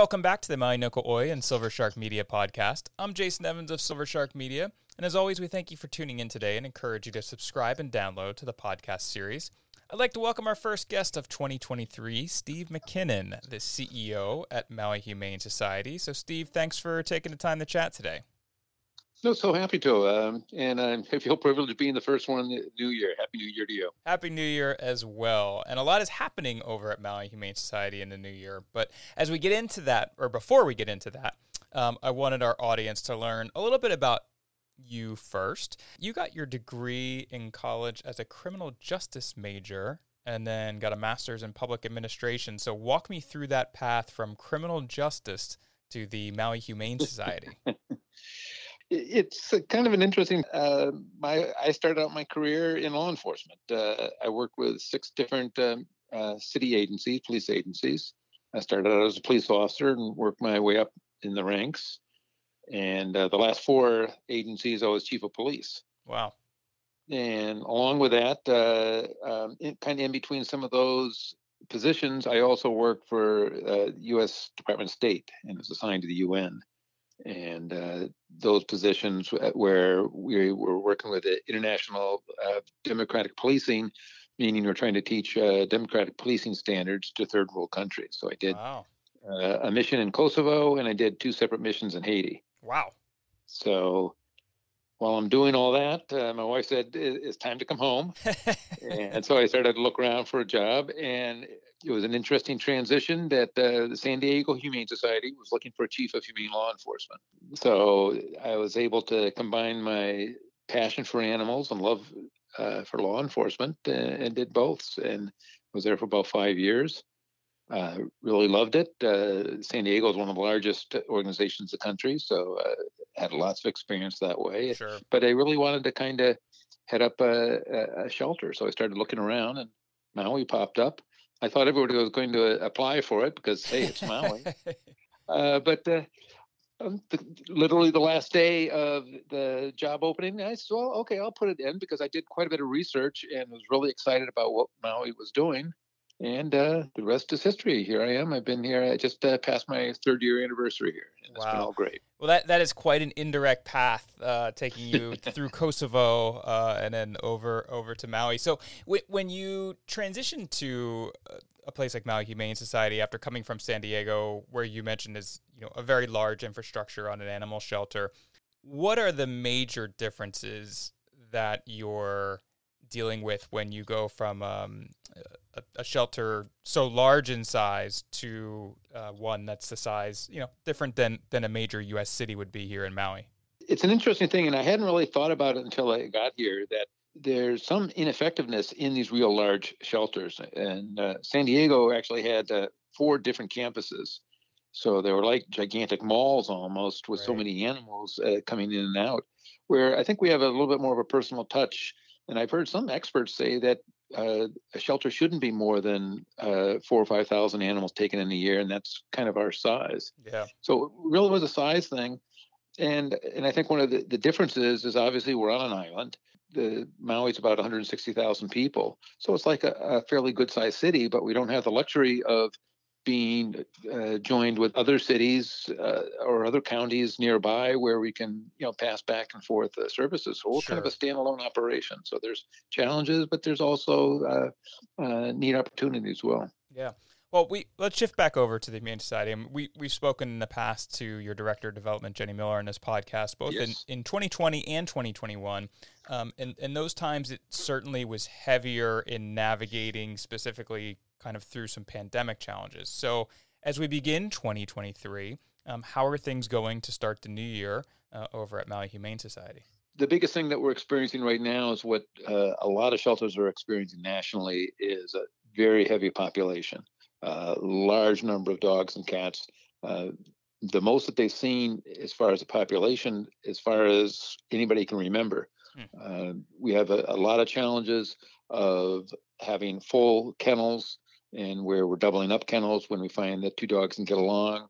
Welcome back to the Maui no Oi and Silver Shark Media podcast. I'm Jason Evans of Silver Shark Media, and as always, we thank you for tuning in today and encourage you to subscribe and download to the podcast series. I'd like to welcome our first guest of 2023, Steve MacKinnon, the CEO at Maui Humane Society. So, Steve, thanks for taking the time to chat today. No, so happy to. Um, and I feel privileged being the first one in the new year. Happy New Year to you. Happy New Year as well. And a lot is happening over at Maui Humane Society in the new year. But as we get into that, or before we get into that, um, I wanted our audience to learn a little bit about you first. You got your degree in college as a criminal justice major and then got a master's in public administration. So walk me through that path from criminal justice to the Maui Humane Society. it's kind of an interesting. Uh, my I started out my career in law enforcement. Uh, I worked with six different um, uh, city agencies, police agencies. I started out as a police officer and worked my way up in the ranks. And uh, the last four agencies, I was chief of police. Wow. And along with that, uh, um, in, kind of in between some of those positions, I also worked for U.S. Uh, Department of State and was assigned to the UN and uh, those positions where we were working with the international uh, democratic policing, meaning we're trying to teach uh, democratic policing standards to third world countries. So I did wow. Uh, a mission in Kosovo, and I did two separate missions in Haiti. Wow! So while I'm doing all that, uh, my wife said it's time to come home, and so I started to look around for a job, and it was an interesting transition that uh, the San Diego Humane Society was looking for a chief of humane law enforcement. So I was able to combine my passion for animals and love uh, for law enforcement and, uh, and, did both and was there for about five years. Uh, really loved it. Uh, San Diego is one of the largest organizations in the country, so uh, had lots of experience that way. Sure. But I really wanted to kind of head up a, a, shelter, so I started looking around, and Maui popped up I thought everybody was going to apply for it because hey, it's Maui. uh, but uh, um, the, literally the last day of the job opening, I said, "Well, okay, I'll put it in," because I did quite a bit of research and was really excited about what Maui was doing. And uh, the rest is history. Here I am. I've been here. I just uh, passed my third year anniversary here. And it's wow. been all great. Well, that, that is quite an indirect path, uh, taking you through Kosovo uh, and then over over to Maui. So w- when you transition to uh, a place like Maui Humane Society after coming from San Diego, where you mentioned is you know a very large infrastructure on an animal shelter, what are the major differences that you're dealing with when you go from um, a, a, shelter so large in size to uh, one that's the size, you know, different than than a major U.S. city would be here in Maui. It's an interesting thing, and I hadn't really thought about it until I got here. That there's some ineffectiveness in these real large shelters, and uh, San Diego actually had uh, four different campuses. So they were like gigantic malls almost, with right. so many animals uh, coming in and out. Where I think we have a little bit more of a personal touch and I've heard some experts say that uh, a shelter shouldn't be more than uh, four or five thousand animals taken in a year, and that's kind of our size. Yeah. So it really was a size thing, and and I think one of the, the differences is obviously we're on an island. The Maui's about 160,000 people, so it's like a, a fairly good sized city, but we don't have the luxury of being uh, joined with other cities uh, or other counties nearby where we can you know pass back and forth uh, services so we're sure. kind of a standalone operation so there's challenges but there's also uh, uh, neat opportunities as well yeah well, we let's shift back over to the Humane Society. And we we've spoken in the past to your director of development, Jenny Miller, in this podcast, both yes. in, in 2020 and 2021. Um, and in those times, it certainly was heavier in navigating specifically kind of through some pandemic challenges. So as we begin 2023, um, how are things going to start the new year uh, over at Maui Humane Society? The biggest thing that we're experiencing right now is what uh, a lot of shelters are experiencing nationally is a very heavy population, uh, large number of dogs and cats. Uh, the most that they've seen as far as the population, as far as anybody can remember. Hmm. we have a, a lot of challenges of having full kennels and where we're doubling up kennels when we find that two dogs can get along.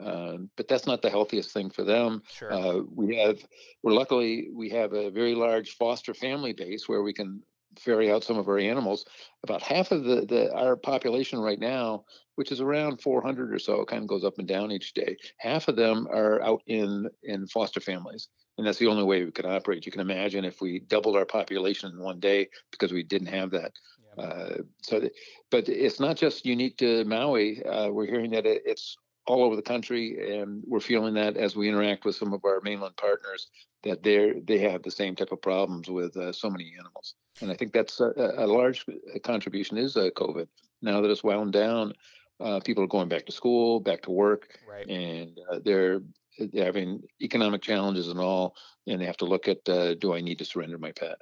Uh, but that's not the healthiest thing for them. Sure. Uh, we have, we're luckily we have a very large foster family base where we can ferry out some of our animals. About half of the, the our population right now, which is around 400 or so, kind of goes up and down each day. Half of them are out in in foster families, and that's the only way we can operate. You can imagine if we doubled our population in one day because we didn't have that. Uh, so, th- but it's not just unique to Maui. Uh, we're hearing that it, it's all over the country, and we're feeling that as we interact with some of our mainland partners that they they have the same type of problems with uh, so many animals. And I think that's a, a large contribution is uh, COVID. Now that it's wound down, uh, people are going back to school, back to work, right. and uh, they're, they're having economic challenges and all, and they have to look at uh, do I need to surrender my pet?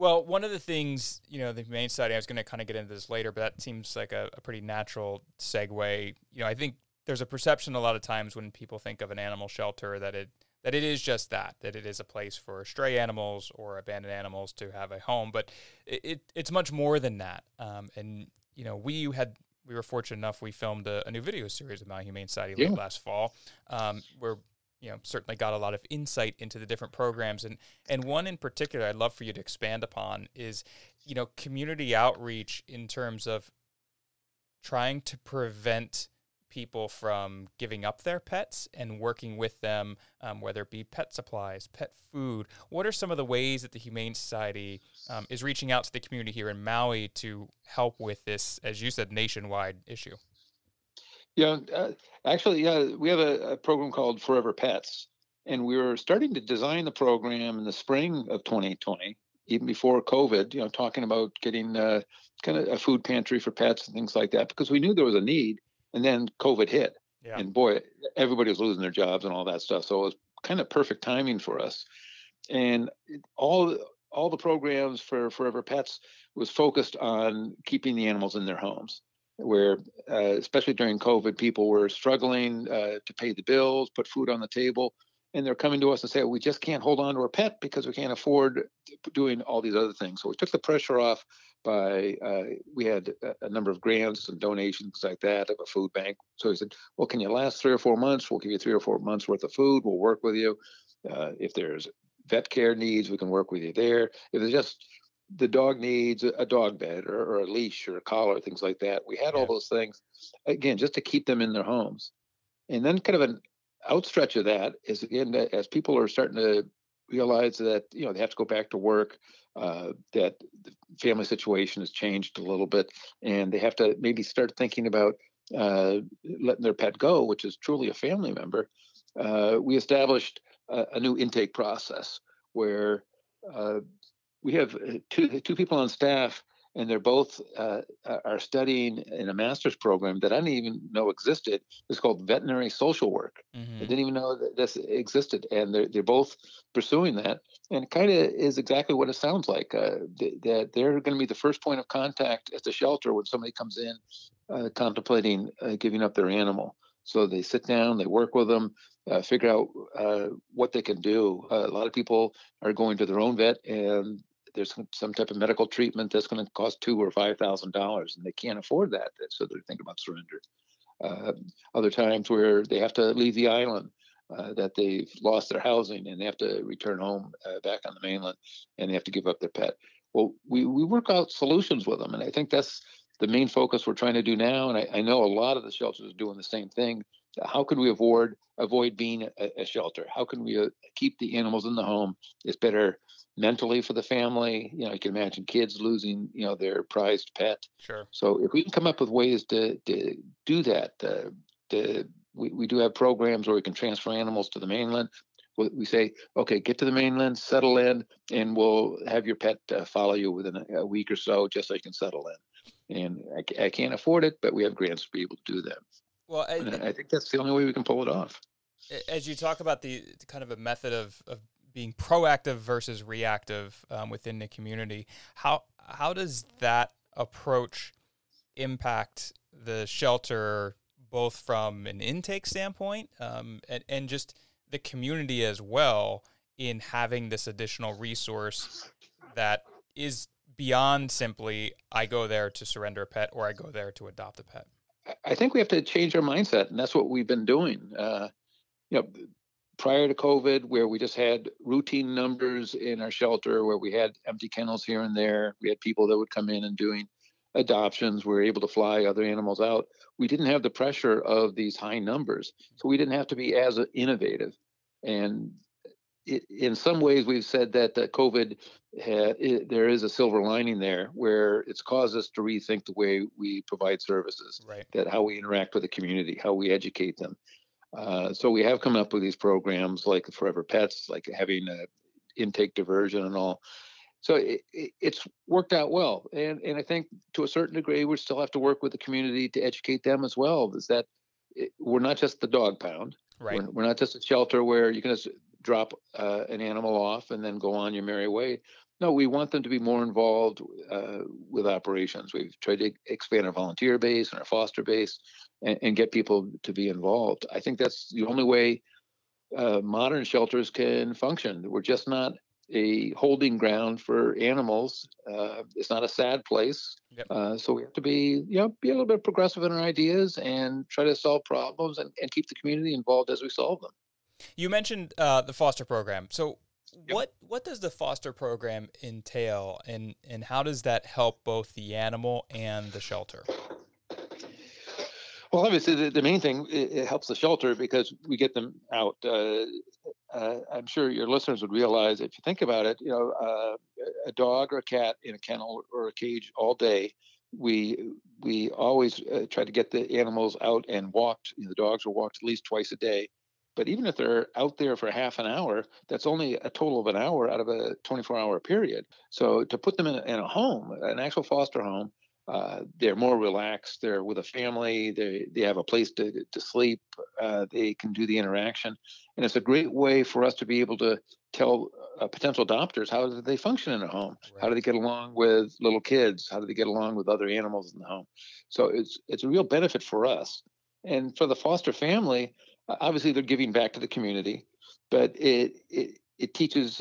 Well, one of the things, you know, the Humane Society, I was going to kind of get into this later, but that seems like a, a pretty natural segue. You know, I think there's a perception a lot of times when people think of an animal shelter that it that it is just that that it is a place for stray animals or abandoned animals to have a home but it, it it's much more than that um, and you know we had we were fortunate enough we filmed a, a new video series of Maui Humane Society yeah. last fall um, where you know certainly got a lot of insight into the different programs and and one in particular I'd love for you to expand upon is you know community outreach in terms of trying to prevent people from giving up their pets and working with them, um, whether it be pet supplies, pet food? What are some of the ways that the Humane Society um, is reaching out to the community here in Maui to help with this, as you said, nationwide issue? Yeah, uh, actually, yeah, we have a, a, program called 4EverPets, and we were starting to design the program in the spring of 2020, even before COVID. You know, talking about getting uh, kind of a food pantry for pets and things like that, because we knew there was a need and then COVID hit, yeah. and boy, everybody was losing their jobs and all that stuff. So it was kind of perfect timing for us, and all all the programs for 4EverPets was focused on keeping the animals in their homes. Where, uh, especially during COVID, people were struggling uh, to pay the bills, put food on the table, and they're coming to us and say, "We just can't hold on to our pet because we can't afford doing all these other things." So we took the pressure off by uh, we had a, number of grants and donations like that of a food bank. So he said, "Well, can you last three or four months? We'll give you three or four months worth of food. We'll work with you. Uh, if there's vet care needs, we can work with you there. If it's just the dog needs a dog bed or, or, a leash or a collar, things like that. We had yeah. all those things again just to keep them in their homes. And then kind of an outstretch of that is again as people are starting to realize that you know they have to go back to work uh, that the family situation has changed a little bit, and they have to maybe start thinking about uh, letting their pet go, which is truly a family member. Uh, we established a, a, new intake process where uh, we have uh, two two people on staff and they're both uh, are studying in a master's program that I didn't even know existed. It's called veterinary social work. Mm-hmm. I didn't even know that this existed, and they're they're both pursuing that. And it kind of is exactly what it sounds like. Uh, that they're going to be the first point of contact at the shelter when somebody comes in uh, contemplating uh, giving up their animal. So they sit down, they work with them, uh, figure out uh, what they can do. Uh, a lot of people are going to their own vet and there's some type of medical treatment that's going to cost two or five thousand dollars, and they can't afford that, so they're thinking about surrender. Uh, other times where they have to leave the island, uh, that they've lost their housing and they have to return home uh, back on the mainland, and they have to give up their pet. Well, we we work out solutions with them, and I think that's the main focus we're trying to do now. And I, I know a lot of the shelters are doing the same thing. How can we avoid avoid being a, a shelter? How can we uh, keep the animals in the home? It's better mentally for the family. You know, you can imagine kids losing, you know, their prized pet. Sure. So if we can come up with ways to, to do that, uh, to, we, we do have programs where we can transfer animals to the mainland. We say, okay, get to the mainland, settle in, and we'll have your pet uh, follow you within a, a, week or so, just so you can settle in. And I, I, can't afford it, but we have grants to be able to do that. Well, I, I think that's the only way we can pull it off. As you talk about the kind of a method of, of being proactive versus reactive um, within the community. How how does that approach impact the shelter, both from an intake standpoint um, and and just the community as well in having this additional resource that is beyond simply I go there to surrender a pet or I go there to adopt a pet. I think we have to change our mindset, and that's what we've been doing. Uh, you know, prior to COVID, where we just had routine numbers in our shelter, where we had empty kennels here and there, we had people that would come in and doing adoptions. We were able to fly other animals out. We didn't have the pressure of these high numbers, so we didn't have to be as innovative. And it, in some ways, we've said that the COVID, uh, had, it, there is a silver lining there, where it's caused us to rethink the way we provide services, right. that how we interact with the community, how we educate them. Uh, so we have come up with these programs like 4EverPets, like having a intake diversion and all. So it, it, it's worked out well, and and I think to a certain degree we still have to work with the community to educate them as well. Is that it, we're not just the dog pound, right? We're, we're, not just a shelter where you can just drop uh, an animal off and then go on your merry way. No, we want them to be more involved uh, with operations. We've tried to expand our volunteer base and our foster base and, and get people to be involved. I think that's the only way uh, modern shelters can function. We're just not a holding ground for animals. Uh, it's not a sad place. Yep. Uh, so we have to be, you know, be a little bit progressive in our ideas and try to solve problems and, and keep the community involved as we solve them. You mentioned uh, the foster program. So yep. what what does the foster program entail, and and how does that help both the animal and the shelter? Well, obviously, the, the main thing it, it, helps the shelter because we get them out. Uh, uh, I'm sure your listeners would realize if you think about it, you know, uh, a dog or a cat in a kennel or a cage all day. We we always uh, try to get the animals out and walked. You know, the dogs are walked at least twice a day. But even if they're out there for half an hour, that's only a total of an hour out of a 24-hour period. So to put them in a, in a home, an actual foster home, uh, they're more relaxed. They're with a family. They they have a place to to sleep. Uh, they can do the interaction, and it's a great way for us to be able to tell uh, potential adopters how do they function in a home. Right. How do they get along with little kids? How do they get along with other animals in the home? So it's it's a real benefit for us, and for the foster family. Obviously, they're giving back to the community, but it it it teaches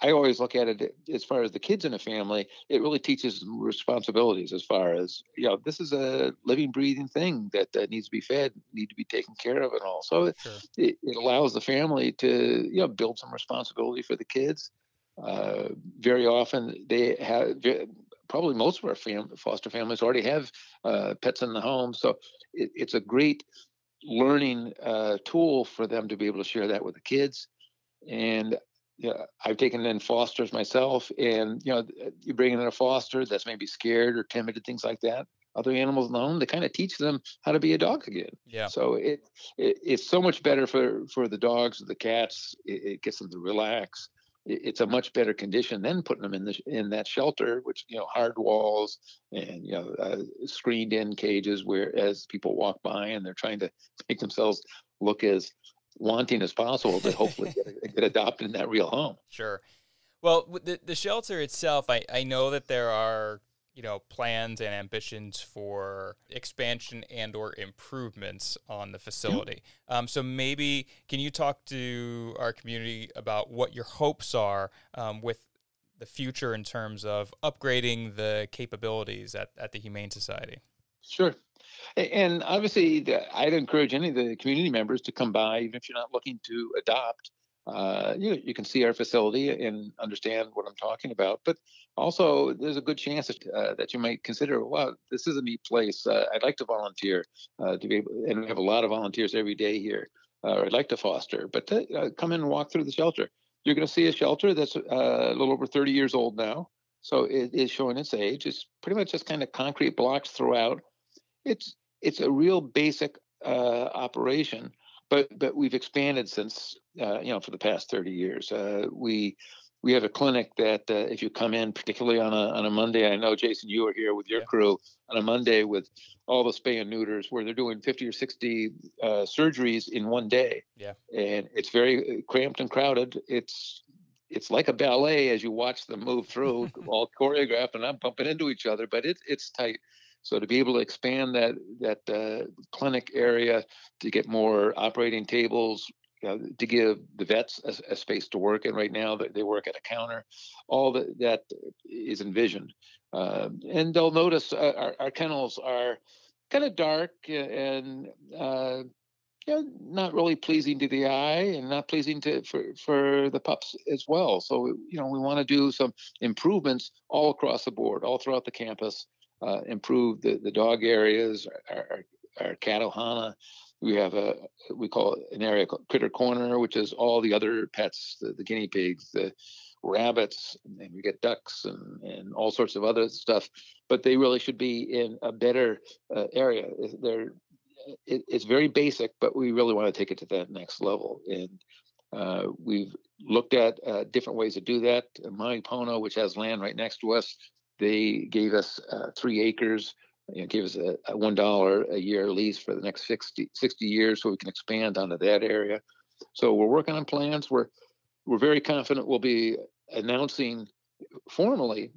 I always look at it as far as the kids in a family, it really teaches responsibilities as far as, you know, this is a living, breathing thing that, that needs to be fed, need to be taken care of and all. So sure. it, it allows the family to, you know, build some responsibility for the kids. Uh, very often they have, probably most of our fam- foster families already have uh, pets in the home. So it, it's a great learning uh, tool for them to be able to share that with the kids. And you know, I've taken in fosters myself, and you know, you bring in a foster that's maybe scared or timid and things like that. Other animals in the home, they kind of teach them how to be a dog again. Yeah. So it, it it's so much better for for the dogs, the cats. It, it gets them to relax. It, it's a much better condition than putting them in the in that shelter, which you know hard walls and you know uh, screened in cages where as people walk by and they're trying to make themselves look as wanting as possible to hopefully get, get adopted in that real home. Sure. Well, the the shelter itself, I, I know that there are you know plans and ambitions for expansion and or improvements on the facility. Um, so maybe can you talk to our community about what your hopes are um, with the future in terms of upgrading the capabilities at, at the Humane Society? Sure. And obviously, I'd encourage any of the community members to come by, even if you're not looking to adopt. Uh, you, you can see our facility and understand what I'm talking about. But also, there's a good chance uh, that you might consider, wow, this is a neat place. Uh, I'd like to volunteer uh, to be able, and we have a lot of volunteers every day here. Uh, I'd like to foster, but to, uh, come in and walk through the shelter. You're going to see a shelter that's a little over 30 years old now. So it is showing its age. It's pretty much just kind of concrete blocks throughout it's it's a real basic operation, but but we've expanded since uh, you know for the past 30 years. Uh, we we have a clinic that uh, if you come in, particularly on a on a Monday, I know Jason, you are here with your yeah. crew on a Monday with all the spay and neuters, where they're doing 50 or 60 uh, surgeries in one day. Yeah, and it's very uh, cramped and crowded. It's it's like a ballet as you watch them move through, all choreographed, and I'm bumping into each other, but it's it's tight. So to be able to expand that that uh, clinic area to get more operating tables, you know, to give the vets a, a, space to work in. Right now, they work at a counter. All that that is envisioned, uh, and they'll notice uh, our, our, kennels are kind of dark and uh, you know, not really pleasing to the eye and not pleasing to for for the pups as well. So you know, we want to do some improvements all across the board, all throughout the campus. Uh, improve the, the dog areas, our, our, our cat ohana. We have a we call it an area called Critter Corner, which is all the other pets, the, the guinea pigs, the rabbits, and we get ducks and, and all sorts of other stuff. But they really should be in a better uh, area. They're it, it's very basic, but we really want to take it to that next level. And uh, we've looked at uh, different ways to do that. Mahi Pono, which has land right next to us, they gave us uh, three acres. You know, gave us a, a one dollar a year lease for the next 60, 60 years, so we can expand onto that area. So we're working on plans. We're we're very confident we'll be announcing formally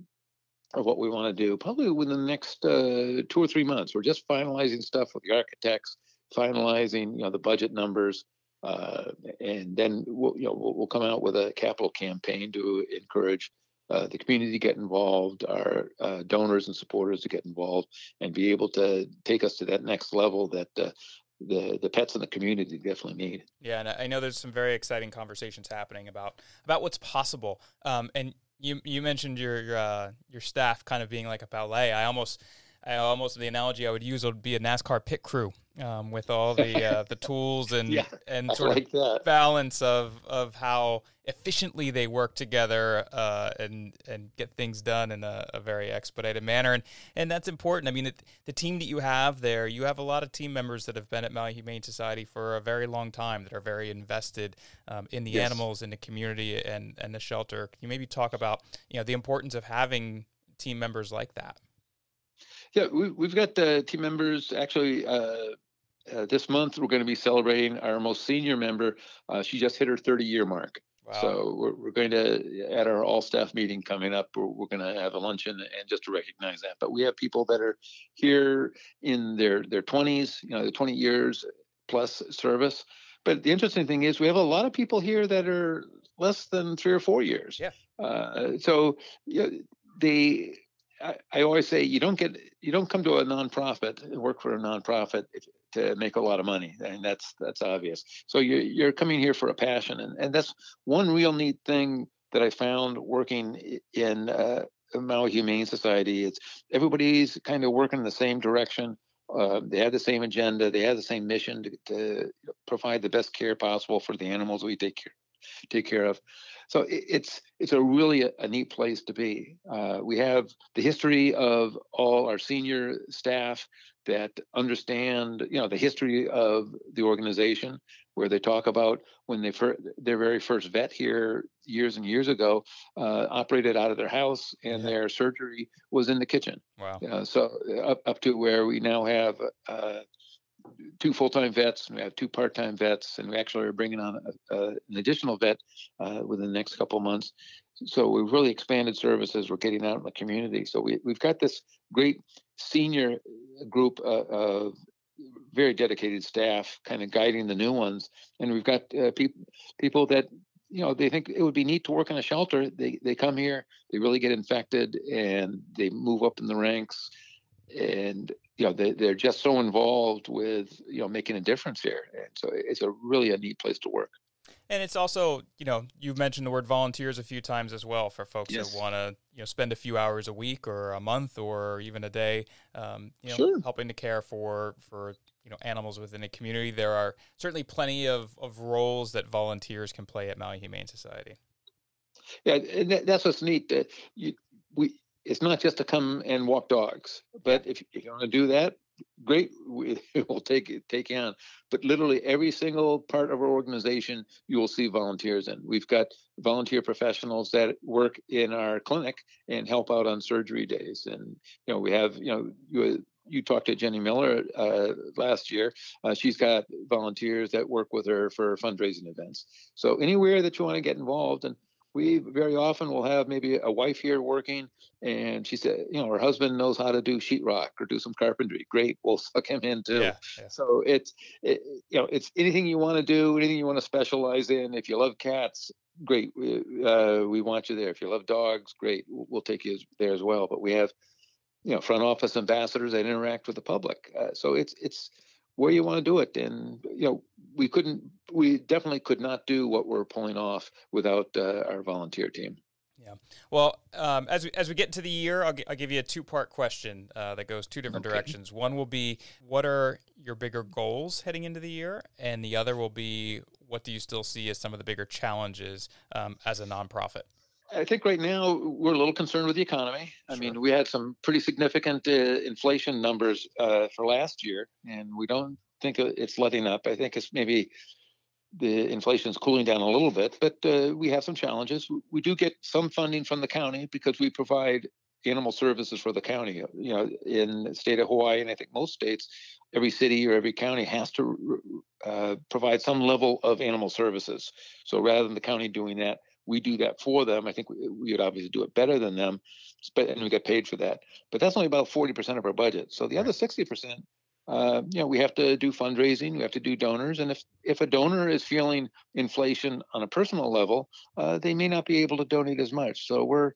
of what we want to do probably within the next uh, two or three months. We're just finalizing stuff with the architects, finalizing you know the budget numbers, uh, and then we'll you know we'll, we'll, come out with a capital campaign to encourage. Uh, the community to get involved, our uh, donors and supporters to get involved, and be able to take us to that next level that uh, the the pets in the community definitely need. Yeah, and I know there's some very exciting conversations happening about about what's possible. Um, and you you mentioned your your, uh, your staff kind of being like a ballet. I almost I almost the analogy I would use would be a NASCAR pit crew um, with all the uh, the tools and yeah, and sort like of that. balance of of how efficiently they work together uh, and and get things done in a, a, very expedited manner and and that's important. I mean, it, the team that you have there, you have a lot of team members that have been at Maui Humane Society for a very long time that are very invested um, in the yes. animals, in the community, and and the shelter. Can you maybe talk about you know the importance of having team members like that? Yeah, we, have got uh, team members. Actually, uh, uh, this month we're going to be celebrating our most senior member. Uh, she just hit her 30 year mark. Wow. So we're, we're going to at our all staff meeting coming up. We're, we're going to have a luncheon and just to recognize that. But we have people that are here in their their 20s, you know, the 20 years plus service. But the interesting thing is we have a lot of people here that are less than three or four years. Yeah. Uh, so you know, they I, I, always say you don't get you don't come to a nonprofit and work for a nonprofit if, to make a lot of money, and that's that's obvious. So you're you're coming here for a passion, and and that's one real neat thing that I found working in uh, Maui Humane Society. It's everybody's kind of working in the same direction. Uh, they have the same agenda. They have the same mission to, to provide the best care possible for the animals we take care take care of. So it's it's a really a, a neat place to be. Uh, we have the history of all our senior staff that understand you know the history of the organization where they talk about when they fir- their very first vet here years and years ago uh, operated out of their house and yeah. their surgery was in the kitchen wow uh, so up, up to where we now have uh, two full-time vets and we have two part-time vets and we actually are bringing on a, an additional vet uh, within the next couple months. So we've really expanded services. We're getting out in the community. So we, we've got this great senior group uh, of very dedicated staff kind of guiding the new ones. And we've got uh, people people that you know they think it would be neat to work in a shelter. They they come here they really get infected and they move up in the ranks and you know they, they're just so involved with you know making a difference here and so it's a really a neat place to work and it's also you know you've mentioned the word volunteers a few times as well for folks yes. that want to you know spend a few hours a week or a month or even a day um, you know sure. helping to care for for you know animals within a community there are certainly plenty of, of roles that volunteers can play at maui humane society yeah and that's what's neat that you, we it's not just to come and walk dogs, but if, if you want to do that, great, we will take it, take you on. But literally every single part of our organization, you will see volunteers in. We've got volunteer professionals that work in our clinic and help out on surgery days, and you know we have you know you you talked to Jenny Miller uh, last year. Uh, she's got volunteers that work with her for fundraising events. So anywhere that you want to get involved, and we very often will have maybe a wife here working and she said you know her husband knows how to do sheetrock or do some carpentry. Great we'll suck him in too. Yeah, yeah. so it's it, you know it's anything you want to do anything you want to specialize in. If you love cats great uh, we want you there. If you love dogs great we'll take you there as well. But we have you know front office ambassadors that interact with the public. Uh, so it's it's where you want to do it. And you know, we couldn't, we definitely could not do what we're pulling off without uh, our volunteer team. Yeah. Well, um, as we as we get into the year, I'll, I'll give you a two part question uh, that goes two different okay. directions. One will be what are your bigger goals heading into the year, and the other will be what do you still see as some of the bigger challenges um, as a nonprofit. I think right now we're a little concerned with the economy. I mean, we had some pretty significant uh, inflation numbers uh, for last year, and we don't think it's letting up. I think it's maybe the inflation is cooling down a little bit, but uh, we have some challenges. We do get some funding from the county because we provide animal services for the county. You know, in the state of Hawaii, and I think most states, every city or every county has to uh, provide some level of animal services. So rather than the county doing that, we do that for them. I think we, we, would obviously do it better than them, but and we get paid for that. But that's only about 40% of our budget. So the other 60%, uh, you know, we have to do fundraising, we have to do donors, and if if a donor is feeling inflation on a personal level, uh, they may not be able to donate as much. So we're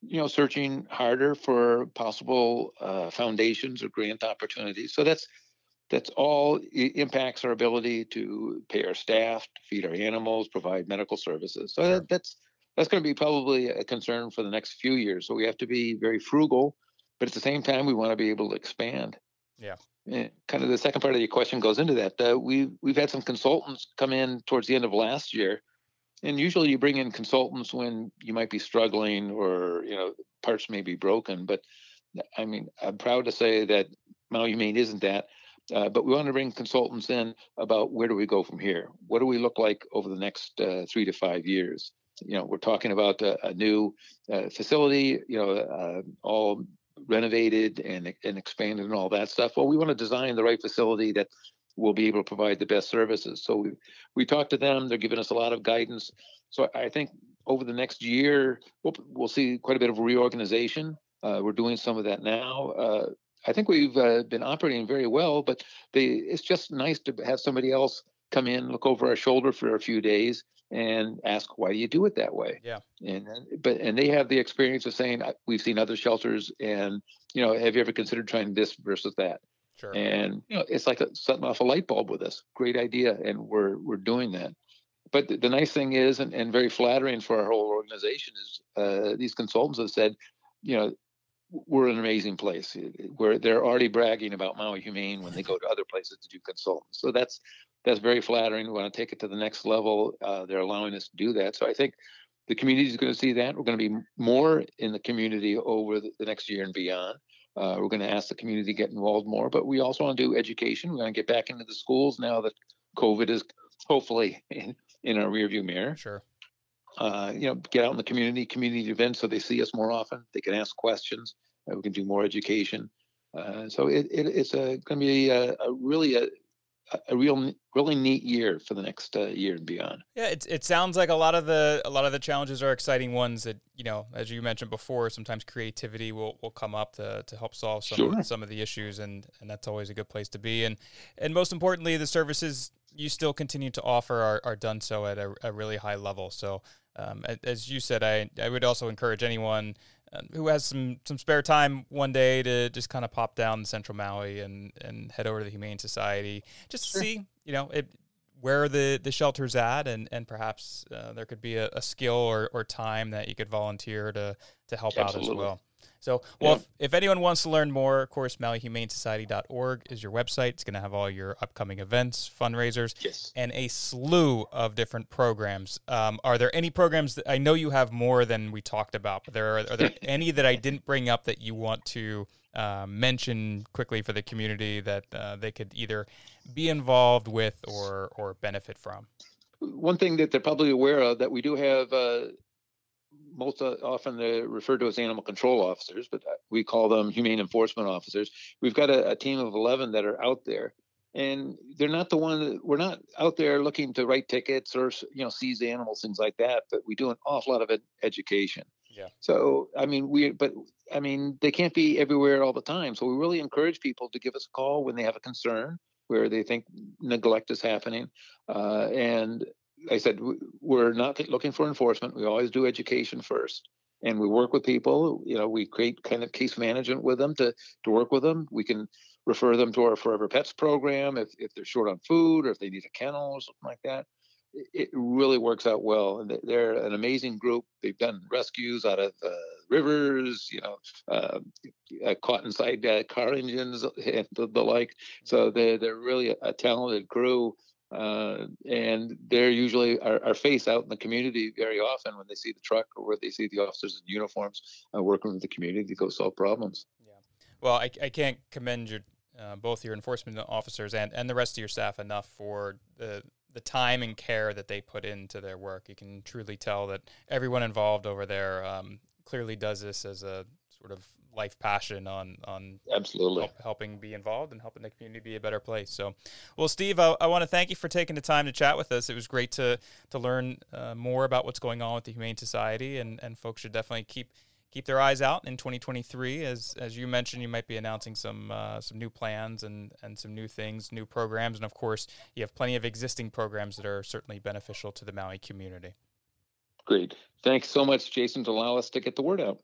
you know searching harder for possible uh, foundations or grant opportunities. So that's that's all impacts our ability to pay our staff, to feed our animals, provide medical services. So that, that's that's going to be probably a concern for the next few years. So we have to be very frugal, but at the same time, we want to be able to expand. Yeah. And kind of the second part of your question goes into that. Uh, we we've had some consultants come in towards the end of last year, and usually you bring in consultants when you might be struggling or you know parts may be broken. But I mean, I'm proud to say that Maui Humane isn't that. Uh, but we want to bring consultants in about where do we go from here? What do we look like over the next uh, three to five years? You know, we're talking about a, a new uh, facility, you know, uh, all renovated and, and expanded and all that stuff. Well, we want to design the right facility that will be able to provide the best services. So we, we talked to them. They're giving us a lot of guidance. So I think over the next year, we'll, we'll see quite a bit of reorganization. Uh, we're doing some of that now. Uh, I think we've uh, been operating very well, but they, it's just nice to have somebody else come in, look over our shoulder for a few days, and ask why do you do it that way? Yeah. And but and they have the experience of saying we've seen other shelters, and you know, have you ever considered trying this versus that? Sure. And you know, it's like a, setting off a light bulb with us. Great idea, and we're we're doing that. But the, the nice thing is, and, and very flattering for our whole organization, is uh, these consultants have said, you know, we're an amazing place where they're already bragging about Maui Humane when they go to other places to do consultants. So that's that's very flattering. We want to take it to the next level. Uh, they're allowing us to do that. So I think the community is going to see that. We're going to be more in the community over the, the next year and beyond. Uh, we're going to ask the community to get involved more, but we also want to do education. We want to get back into the schools now that COVID is hopefully in, in our rearview mirror. Sure uh, you know, get out in the community, community events, so they see us more often. They can ask questions. Uh, we can do more education. Uh, so it, it, it's going to be a, a really a, a real really neat year for the next uh, year and beyond. Yeah, it it sounds like a lot of the a lot of the challenges are exciting ones that you know, as you mentioned before, sometimes creativity will, will come up to, to help solve some sure. of, some of the issues, and and that's always a good place to be. And and most importantly, the services you still continue to offer are, are done so at a, a really high level. So um, as you said, I, I would also encourage anyone uh, who has some, some spare time one day to just kind of pop down to Central Maui and, and head over to the Humane Society just sure. to see, you know, it, where the, the shelter's at and, and perhaps uh, there could be a, a, skill or, or time that you could volunteer to, to help Absolutely. out as well. So, well, yeah. if, if, anyone wants to learn more, of course, MauiHumaneSociety.org is your website. It's going to have all your upcoming events, fundraisers, yes. and a slew of different programs. Um, are there any programs that I know you have more than we talked about, but there are, are there any that I didn't bring up that you want to uh, mention quickly for the community that uh, they could either be involved with or or benefit from? One thing that they're probably aware of that we do have uh, most often they're referred to as animal control officers, but we call them humane enforcement officers. We've got a, a team of 11 that are out there and they're not the one that we're not out there looking to write tickets or you know seize animals things like that but we do an awful lot of ed- education yeah so i mean we but i mean they can't be everywhere all the time so we really encourage people to give us a call when they have a concern where they think neglect is happening uh, and I said we're not looking for enforcement. We always do education first, and we work with people. You know, we create kind of case management with them to to work with them. We can refer them to our 4EverPets program if, if they're short on food or if they need a kennel or something like that. It, really works out well. And they're an amazing group. They've done rescues out of uh, rivers, you know, uh, uh, caught inside uh, car engines and the, the, like. So they're, they're really a, talented crew. Uh, and they're usually our, our, face out in the community very often when they see the truck or where they see the officers in uniforms uh, working with the community to go solve problems. Yeah. Well, I, I can't commend your uh, both your enforcement officers and, and the rest of your staff enough for the the time and care that they put into their work. You can truly tell that everyone involved over there um, clearly does this as a sort of life passion on on absolutely help, helping be involved and helping the community be a better place. So, well, Steve, I, I want to thank you for taking the time to chat with us. It was great to to learn uh, more about what's going on with the Humane Society, and and folks should definitely keep keep their eyes out in 2023. As as you mentioned, you might be announcing some uh, some new plans and and some new things, new programs, and of course, you have plenty of existing programs that are certainly beneficial to the Maui community. Great. Thanks so much, Jason, to allow us to get the word out.